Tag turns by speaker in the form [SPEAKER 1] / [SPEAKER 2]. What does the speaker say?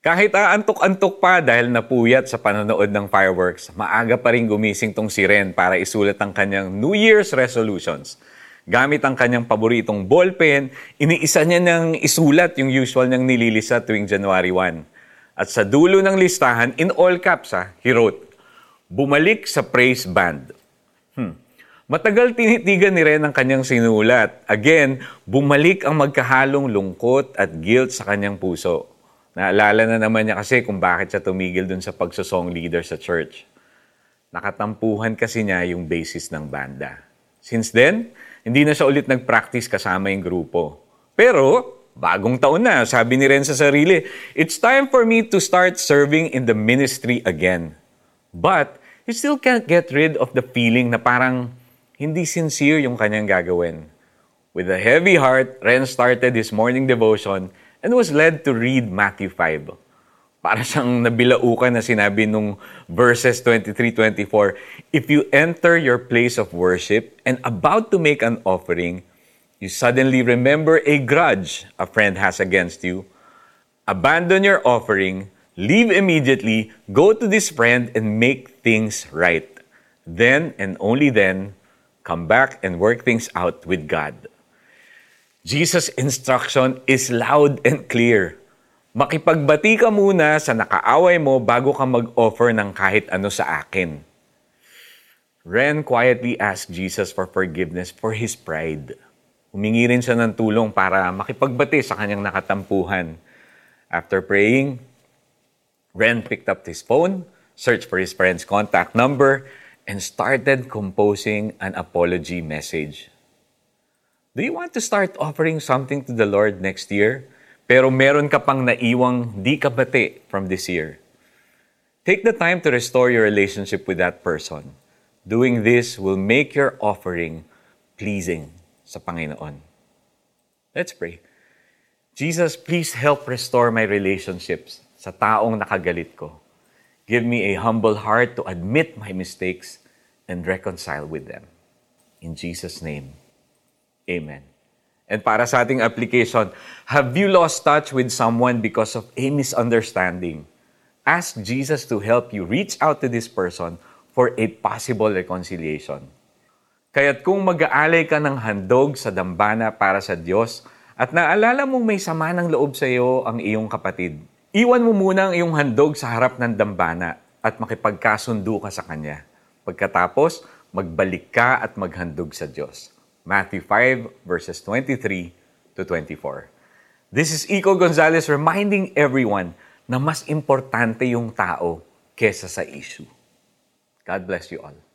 [SPEAKER 1] Kahit aantok-antok pa dahil napuyat sa panonood ng fireworks, maaga pa rin gumising tong si Ren para isulat ang kanyang New Year's resolutions. Gamit ang kanyang paboritong ballpen, iniisa niya nang isulat yung usual niyang nililisa tuwing January 1. At sa dulo ng listahan, in all caps ha, he wrote, Bumalik sa praise band. Hmm. Matagal tinitigan ni Ren ang kanyang sinulat. Again, bumalik ang magkahalong lungkot at guilt sa kanyang puso. Naalala na naman niya kasi kung bakit siya tumigil dun sa pagsosong leader sa church. Nakatampuhan kasi niya yung basis ng banda. Since then, hindi na siya ulit nag-practice kasama yung grupo. Pero, bagong taon na, sabi ni Ren sa sarili, It's time for me to start serving in the ministry again. But, he still can't get rid of the feeling na parang hindi sincere yung kanyang gagawin. With a heavy heart, Ren started his morning devotion and was led to read Matthew 5. Para siyang nabilaukan na sinabi nung verses 23-24, If you enter your place of worship and about to make an offering, you suddenly remember a grudge a friend has against you, abandon your offering, leave immediately, go to this friend and make things right. Then and only then, come back and work things out with God. Jesus' instruction is loud and clear. Makipagbati ka muna sa nakaaway mo bago ka mag-offer ng kahit ano sa akin. Ren quietly asked Jesus for forgiveness for his pride. Humingi rin siya ng tulong para makipagbati sa kanyang nakatampuhan. After praying, Ren picked up his phone, searched for his friend's contact number, and started composing an apology message. Do you want to start offering something to the Lord next year? Pero meron ka pang naiwang di ka bati from this year. Take the time to restore your relationship with that person. Doing this will make your offering pleasing sa Panginoon. Let's pray. Jesus, please help restore my relationships sa taong nakagalit ko. Give me a humble heart to admit my mistakes and reconcile with them. In Jesus' name, Amen. And para sa ating application, have you lost touch with someone because of a misunderstanding? Ask Jesus to help you reach out to this person for a possible reconciliation. Kaya't kung mag-aalay ka ng handog sa dambana para sa Diyos at naalala mong may sama ng loob sa iyo ang iyong kapatid, iwan mo muna ang iyong handog sa harap ng dambana at makipagkasundo ka sa Kanya. Pagkatapos, magbalik ka at maghandog sa Diyos. Matthew 5, verses 23 to 24. This is Iko Gonzalez reminding everyone na mas importante yung tao kesa sa issue. God bless you all.